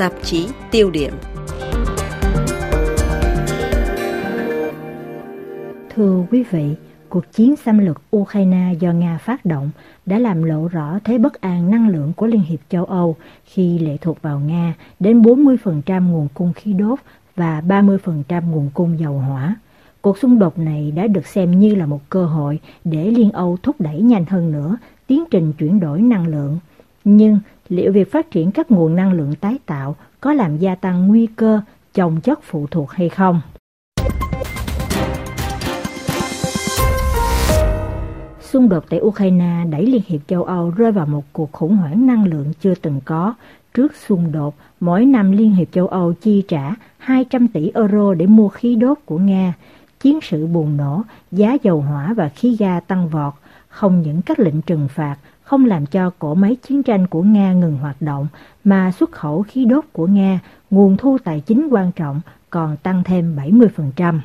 tạp chí tiêu điểm. Thưa quý vị, cuộc chiến xâm lược Ukraine do Nga phát động đã làm lộ rõ thế bất an năng lượng của Liên hiệp châu Âu khi lệ thuộc vào Nga đến 40% nguồn cung khí đốt và 30% nguồn cung dầu hỏa. Cuộc xung đột này đã được xem như là một cơ hội để Liên Âu thúc đẩy nhanh hơn nữa tiến trình chuyển đổi năng lượng. Nhưng liệu việc phát triển các nguồn năng lượng tái tạo có làm gia tăng nguy cơ chồng chất phụ thuộc hay không? Xung đột tại Ukraine đẩy Liên hiệp châu Âu rơi vào một cuộc khủng hoảng năng lượng chưa từng có. Trước xung đột, mỗi năm Liên hiệp châu Âu chi trả 200 tỷ euro để mua khí đốt của Nga. Chiến sự bùng nổ, giá dầu hỏa và khí ga tăng vọt, không những các lệnh trừng phạt không làm cho cỗ máy chiến tranh của Nga ngừng hoạt động, mà xuất khẩu khí đốt của Nga, nguồn thu tài chính quan trọng, còn tăng thêm 70%.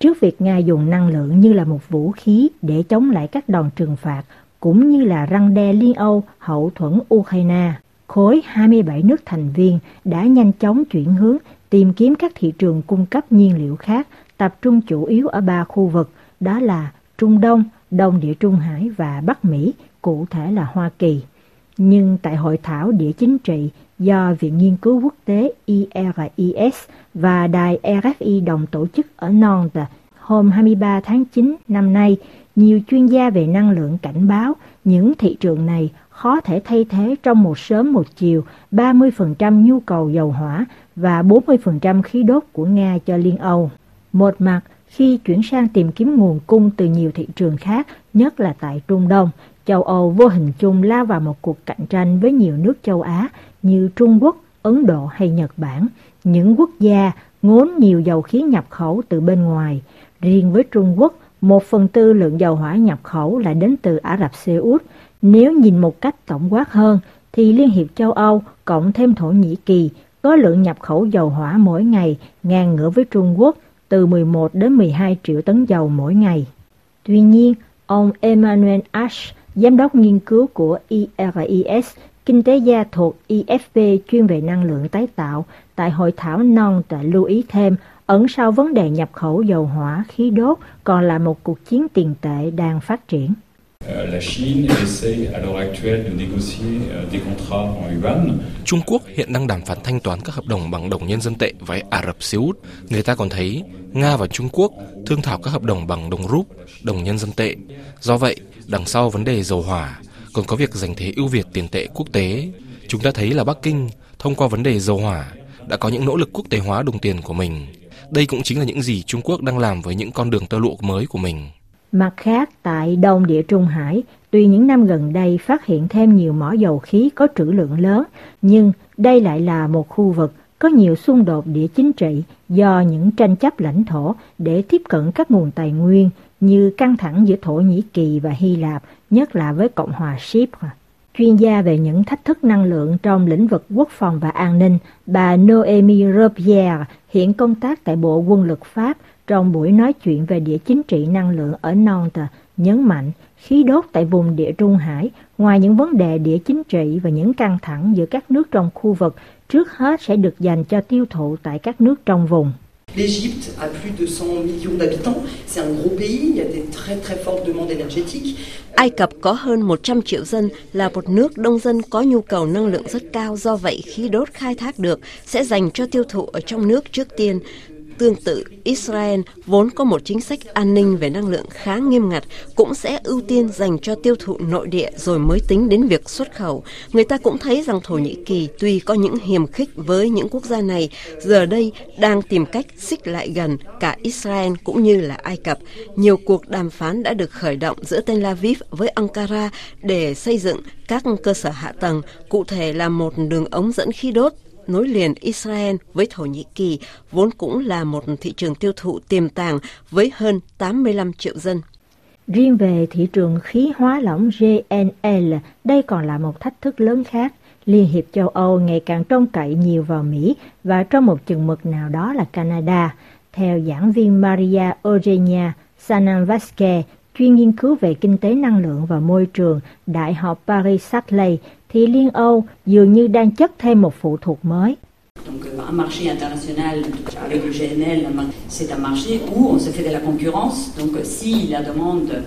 Trước việc Nga dùng năng lượng như là một vũ khí để chống lại các đòn trừng phạt, cũng như là răng đe Liên Âu hậu thuẫn Ukraine, khối 27 nước thành viên đã nhanh chóng chuyển hướng tìm kiếm các thị trường cung cấp nhiên liệu khác, tập trung chủ yếu ở ba khu vực, đó là Trung Đông, Đông Địa Trung Hải và Bắc Mỹ, cụ thể là Hoa Kỳ. Nhưng tại hội thảo địa chính trị do Viện Nghiên cứu Quốc tế IRIS và đài RFI đồng tổ chức ở Nantes hôm 23 tháng 9 năm nay, nhiều chuyên gia về năng lượng cảnh báo những thị trường này khó thể thay thế trong một sớm một chiều 30% nhu cầu dầu hỏa và 40% khí đốt của Nga cho Liên Âu. Một mặt, khi chuyển sang tìm kiếm nguồn cung từ nhiều thị trường khác, nhất là tại Trung Đông, châu Âu vô hình chung lao vào một cuộc cạnh tranh với nhiều nước châu Á như Trung Quốc, Ấn Độ hay Nhật Bản, những quốc gia ngốn nhiều dầu khí nhập khẩu từ bên ngoài. Riêng với Trung Quốc, một phần tư lượng dầu hỏa nhập khẩu lại đến từ Ả Rập Xê Út. Nếu nhìn một cách tổng quát hơn, thì Liên hiệp châu Âu cộng thêm Thổ Nhĩ Kỳ có lượng nhập khẩu dầu hỏa mỗi ngày ngang ngửa với Trung Quốc từ 11 đến 12 triệu tấn dầu mỗi ngày. Tuy nhiên, ông Emmanuel Ash, giám đốc nghiên cứu của IRIS, kinh tế gia thuộc IFP chuyên về năng lượng tái tạo, tại hội thảo non đã lưu ý thêm ẩn sau vấn đề nhập khẩu dầu hỏa, khí đốt còn là một cuộc chiến tiền tệ đang phát triển. Trung Quốc hiện đang đàm phán thanh toán các hợp đồng bằng đồng nhân dân tệ với Ả Rập Xê Út. Người ta còn thấy Nga và Trung Quốc thương thảo các hợp đồng bằng đồng rúp, đồng nhân dân tệ. Do vậy, đằng sau vấn đề dầu hỏa còn có việc giành thế ưu việt tiền tệ quốc tế. Chúng ta thấy là Bắc Kinh thông qua vấn đề dầu hỏa đã có những nỗ lực quốc tế hóa đồng tiền của mình. Đây cũng chính là những gì Trung Quốc đang làm với những con đường tơ lụa mới của mình. Mặt khác, tại Đông Địa Trung Hải, tuy những năm gần đây phát hiện thêm nhiều mỏ dầu khí có trữ lượng lớn, nhưng đây lại là một khu vực có nhiều xung đột địa chính trị do những tranh chấp lãnh thổ để tiếp cận các nguồn tài nguyên như căng thẳng giữa Thổ Nhĩ Kỳ và Hy Lạp, nhất là với Cộng hòa Ship. Chuyên gia về những thách thức năng lượng trong lĩnh vực quốc phòng và an ninh, bà Noémie Robier, hiện công tác tại Bộ Quân lực Pháp trong buổi nói chuyện về địa chính trị năng lượng ở Nantes, nhấn mạnh khí đốt tại vùng địa Trung Hải, ngoài những vấn đề địa chính trị và những căng thẳng giữa các nước trong khu vực, trước hết sẽ được dành cho tiêu thụ tại các nước trong vùng. L'Égypte a plus de 100 millions d'habitants, c'est un gros pays, il y a des très très fortes demandes énergétiques. Ai Cập có hơn 100 triệu dân là một nước đông dân có nhu cầu năng lượng rất cao, do vậy khí đốt khai thác được sẽ dành cho tiêu thụ ở trong nước trước tiên. Tương tự, Israel vốn có một chính sách an ninh về năng lượng khá nghiêm ngặt, cũng sẽ ưu tiên dành cho tiêu thụ nội địa rồi mới tính đến việc xuất khẩu. Người ta cũng thấy rằng Thổ Nhĩ Kỳ tuy có những hiềm khích với những quốc gia này, giờ đây đang tìm cách xích lại gần cả Israel cũng như là Ai Cập. Nhiều cuộc đàm phán đã được khởi động giữa Tel Aviv với Ankara để xây dựng các cơ sở hạ tầng, cụ thể là một đường ống dẫn khí đốt nối liền Israel với Thổ Nhĩ Kỳ vốn cũng là một thị trường tiêu thụ tiềm tàng với hơn 85 triệu dân. Riêng về thị trường khí hóa lỏng GNL, đây còn là một thách thức lớn khác. Liên hiệp châu Âu ngày càng trông cậy nhiều vào Mỹ và trong một chừng mực nào đó là Canada. Theo giảng viên Maria Eugenia Sanan Vasquez, chuyên nghiên cứu về kinh tế năng lượng và môi trường, Đại học Paris Saclay, thì Liên Âu dường như đang chất thêm một phụ thuộc mới. un marché international avec le GNL, c'est un marché où on se fait de la concurrence. Donc si la demande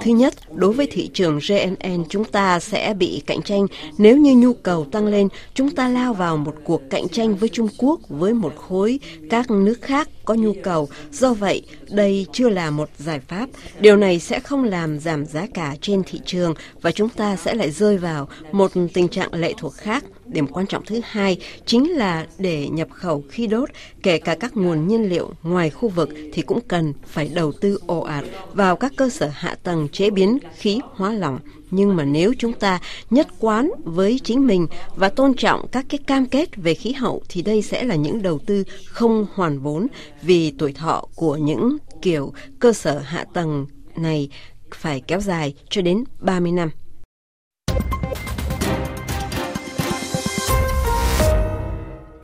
Thứ nhất, đối với thị trường GNN chúng ta sẽ bị cạnh tranh. Nếu như nhu cầu tăng lên, chúng ta lao vào một cuộc cạnh tranh với Trung Quốc với một khối các nước khác có nhu cầu. Do vậy, đây chưa là một giải pháp. Điều này sẽ không làm giảm giá cả trên thị trường và chúng ta sẽ lại rơi vào một tình trạng lệ thuộc khác. Điểm quan trọng thứ hai chính là để nhập khẩu khí đốt, kể cả các nguồn nhiên liệu ngoài khu vực thì cũng cần phải đầu tư ồ ạt vào các cơ sở hạ tầng chế biến khí, hóa lỏng. Nhưng mà nếu chúng ta nhất quán với chính mình và tôn trọng các cái cam kết về khí hậu, thì đây sẽ là những đầu tư không hoàn vốn vì tuổi thọ của những kiểu cơ sở hạ tầng này phải kéo dài cho đến 30 năm.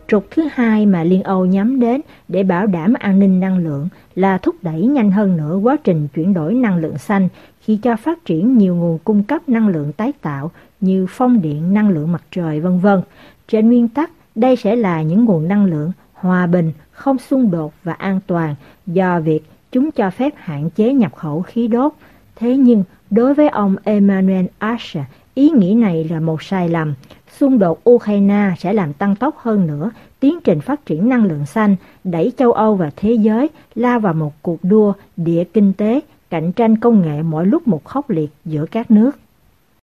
Trục thứ hai mà Liên Âu nhắm đến để bảo đảm an ninh năng lượng là thúc đẩy nhanh hơn nữa quá trình chuyển đổi năng lượng xanh khi cho phát triển nhiều nguồn cung cấp năng lượng tái tạo như phong điện, năng lượng mặt trời, vân vân. Trên nguyên tắc, đây sẽ là những nguồn năng lượng hòa bình, không xung đột và an toàn do việc chúng cho phép hạn chế nhập khẩu khí đốt. Thế nhưng, đối với ông Emmanuel Asher, ý nghĩ này là một sai lầm. Xung đột Ukraine sẽ làm tăng tốc hơn nữa tiến trình phát triển năng lượng xanh, đẩy châu Âu và thế giới lao vào một cuộc đua địa kinh tế, cạnh tranh công nghệ mỗi lúc một khốc liệt giữa các nước.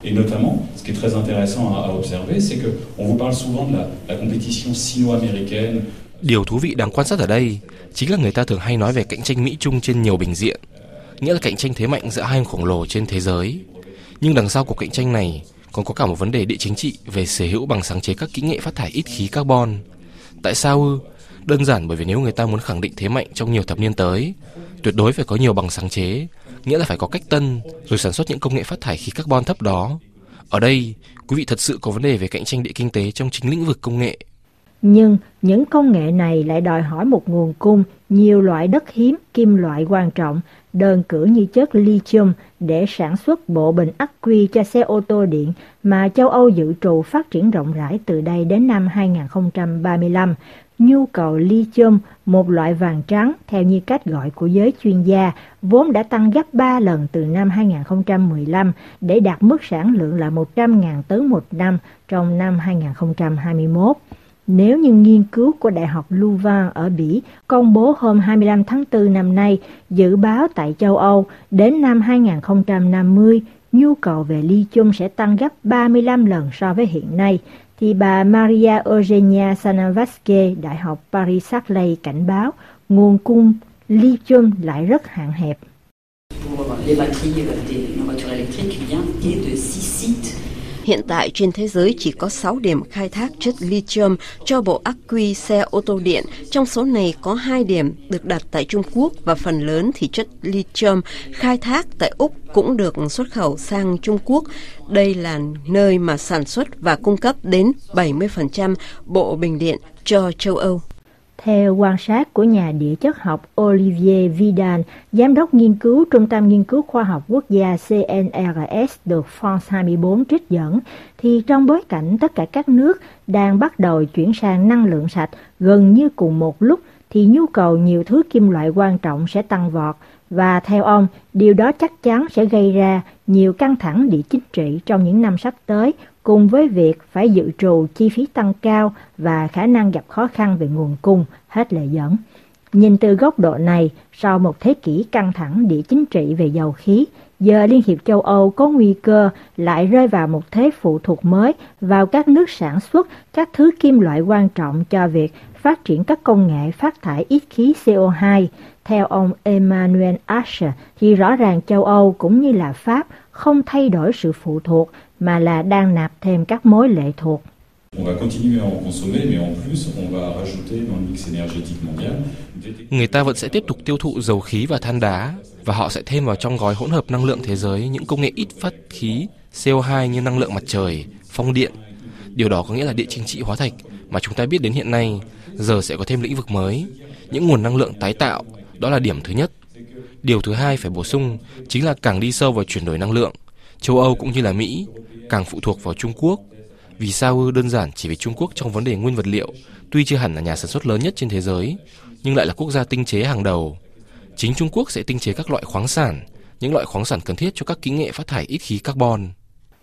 Et notamment, ce qui est très intéressant à, à observer, c'est que on vous parle souvent de la, la compétition sino-américaine. Điều thú vị đáng quan sát ở đây chính là người ta thường hay nói về cạnh tranh Mỹ-Trung trên nhiều bình diện, nghĩa là cạnh tranh thế mạnh giữa hai ông khổng lồ trên thế giới. Nhưng đằng sau cuộc cạnh tranh này còn có cả một vấn đề địa chính trị về sở hữu bằng sáng chế các kỹ nghệ phát thải ít khí carbon. Tại sao ư? Đơn giản bởi vì nếu người ta muốn khẳng định thế mạnh trong nhiều thập niên tới, tuyệt đối phải có nhiều bằng sáng chế, nghĩa là phải có cách tân, rồi sản xuất những công nghệ phát thải khí carbon thấp đó. Ở đây, quý vị thật sự có vấn đề về cạnh tranh địa kinh tế trong chính lĩnh vực công nghệ. Nhưng những công nghệ này lại đòi hỏi một nguồn cung nhiều loại đất hiếm, kim loại quan trọng, đơn cử như chất lithium để sản xuất bộ bình ắc quy cho xe ô tô điện mà châu Âu dự trù phát triển rộng rãi từ đây đến năm 2035. Nhu cầu lithium, một loại vàng trắng theo như cách gọi của giới chuyên gia, vốn đã tăng gấp 3 lần từ năm 2015 để đạt mức sản lượng là 100.000 tấn một năm trong năm 2021. Nếu như nghiên cứu của Đại học Louvain ở Bỉ công bố hôm 25 tháng 4 năm nay dự báo tại châu Âu đến năm 2050 nhu cầu về lithium sẽ tăng gấp 35 lần so với hiện nay, thì bà Maria Eugenia Sanavaske, Đại học Paris-Saclay cảnh báo nguồn cung lithium lại rất hạn hẹp. Pour les batteries euh, des voitures électriques, il vient de 6 sites Hiện tại trên thế giới chỉ có 6 điểm khai thác chất lithium cho bộ ắc quy xe ô tô điện. Trong số này có 2 điểm được đặt tại Trung Quốc và phần lớn thì chất lithium khai thác tại Úc cũng được xuất khẩu sang Trung Quốc. Đây là nơi mà sản xuất và cung cấp đến 70% bộ bình điện cho châu Âu. Theo quan sát của nhà địa chất học Olivier Vidal, giám đốc nghiên cứu Trung tâm Nghiên cứu Khoa học Quốc gia CNRS được France 24 trích dẫn, thì trong bối cảnh tất cả các nước đang bắt đầu chuyển sang năng lượng sạch gần như cùng một lúc, thì nhu cầu nhiều thứ kim loại quan trọng sẽ tăng vọt. Và theo ông, điều đó chắc chắn sẽ gây ra nhiều căng thẳng địa chính trị trong những năm sắp tới cùng với việc phải dự trù chi phí tăng cao và khả năng gặp khó khăn về nguồn cung, hết lệ dẫn. Nhìn từ góc độ này, sau một thế kỷ căng thẳng địa chính trị về dầu khí, giờ Liên hiệp châu Âu có nguy cơ lại rơi vào một thế phụ thuộc mới vào các nước sản xuất các thứ kim loại quan trọng cho việc phát triển các công nghệ phát thải ít khí CO2. Theo ông Emmanuel Asher, thì rõ ràng châu Âu cũng như là Pháp không thay đổi sự phụ thuộc mà là đang nạp thêm các mối lệ thuộc. Người ta vẫn sẽ tiếp tục tiêu thụ dầu khí và than đá và họ sẽ thêm vào trong gói hỗn hợp năng lượng thế giới những công nghệ ít phát khí CO2 như năng lượng mặt trời, phong điện. Điều đó có nghĩa là địa chính trị hóa thạch mà chúng ta biết đến hiện nay giờ sẽ có thêm lĩnh vực mới, những nguồn năng lượng tái tạo, đó là điểm thứ nhất. Điều thứ hai phải bổ sung chính là càng đi sâu vào chuyển đổi năng lượng, châu Âu cũng như là Mỹ càng phụ thuộc vào Trung Quốc. Vì sao ư? Đơn giản chỉ vì Trung Quốc trong vấn đề nguyên vật liệu, tuy chưa hẳn là nhà sản xuất lớn nhất trên thế giới, nhưng lại là quốc gia tinh chế hàng đầu. Chính Trung Quốc sẽ tinh chế các loại khoáng sản, những loại khoáng sản cần thiết cho các kỹ nghệ phát thải ít khí carbon.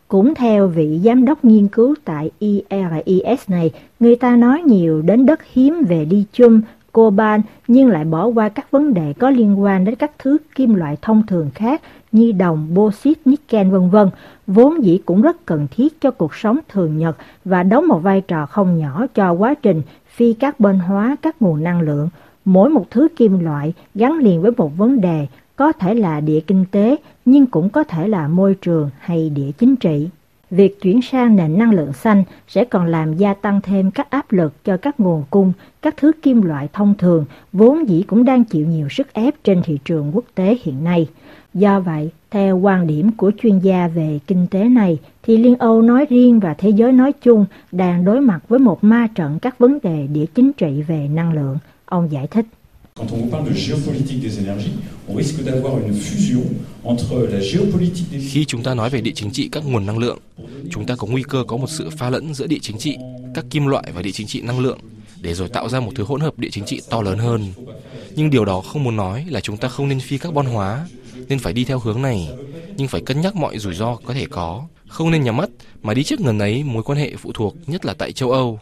Cũng theo vị giám đốc nghiên cứu tại IRIS này, người ta nói nhiều đến đất hiếm về lithium, coban nhưng lại bỏ qua các vấn đề có liên quan đến các thứ kim loại thông thường khác như đồng, bauxit, nickel vân vân, vốn dĩ cũng rất cần thiết cho cuộc sống thường nhật và đóng một vai trò không nhỏ cho quá trình phi carbon hóa các nguồn năng lượng. Mỗi một thứ kim loại gắn liền với một vấn đề có thể là địa kinh tế nhưng cũng có thể là môi trường hay địa chính trị. Việc chuyển sang nền năng lượng xanh sẽ còn làm gia tăng thêm các áp lực cho các nguồn cung, các thứ kim loại thông thường vốn dĩ cũng đang chịu nhiều sức ép trên thị trường quốc tế hiện nay. Do vậy, theo quan điểm của chuyên gia về kinh tế này, thì Liên Âu nói riêng và thế giới nói chung đang đối mặt với một ma trận các vấn đề địa chính trị về năng lượng. Ông giải thích. Quand on vous parle de géopolitique des énergies, on risque d'avoir une fusion entre la géopolitique des Khi chúng ta nói về địa chính trị các nguồn năng lượng, chúng ta có nguy cơ có một sự pha lẫn giữa địa chính trị, các kim loại và địa chính trị năng lượng để rồi tạo ra một thứ hỗn hợp địa chính trị to lớn hơn. Nhưng điều đó không muốn nói là chúng ta không nên phi carbon hóa, nên phải đi theo hướng này, nhưng phải cân nhắc mọi rủi ro có thể có, không nên nhắm mắt mà đi trước ngần ấy mối quan hệ phụ thuộc nhất là tại châu Âu.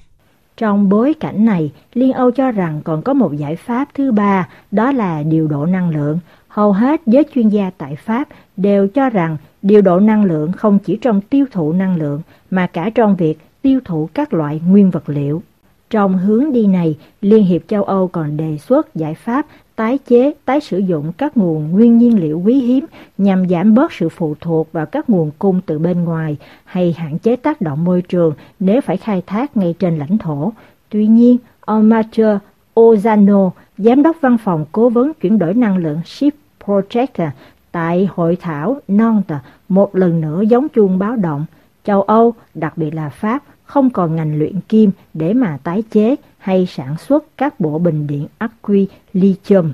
Trong bối cảnh này, Liên Âu cho rằng còn có một giải pháp thứ ba, đó là điều độ năng lượng. Hầu hết giới chuyên gia tại Pháp đều cho rằng điều độ năng lượng không chỉ trong tiêu thụ năng lượng mà cả trong việc tiêu thụ các loại nguyên vật liệu. Trong hướng đi này, Liên hiệp châu Âu còn đề xuất giải pháp tái chế, tái sử dụng các nguồn nguyên nhiên liệu quý hiếm nhằm giảm bớt sự phụ thuộc vào các nguồn cung từ bên ngoài hay hạn chế tác động môi trường nếu phải khai thác ngay trên lãnh thổ. Tuy nhiên, ông Mathieu Ozano, giám đốc văn phòng cố vấn chuyển đổi năng lượng Shift Project tại hội thảo Nantes một lần nữa giống chuông báo động. Châu Âu, đặc biệt là Pháp, không còn ngành luyện kim để mà tái chế hay sản xuất các bộ bình điện ắc quy lithium.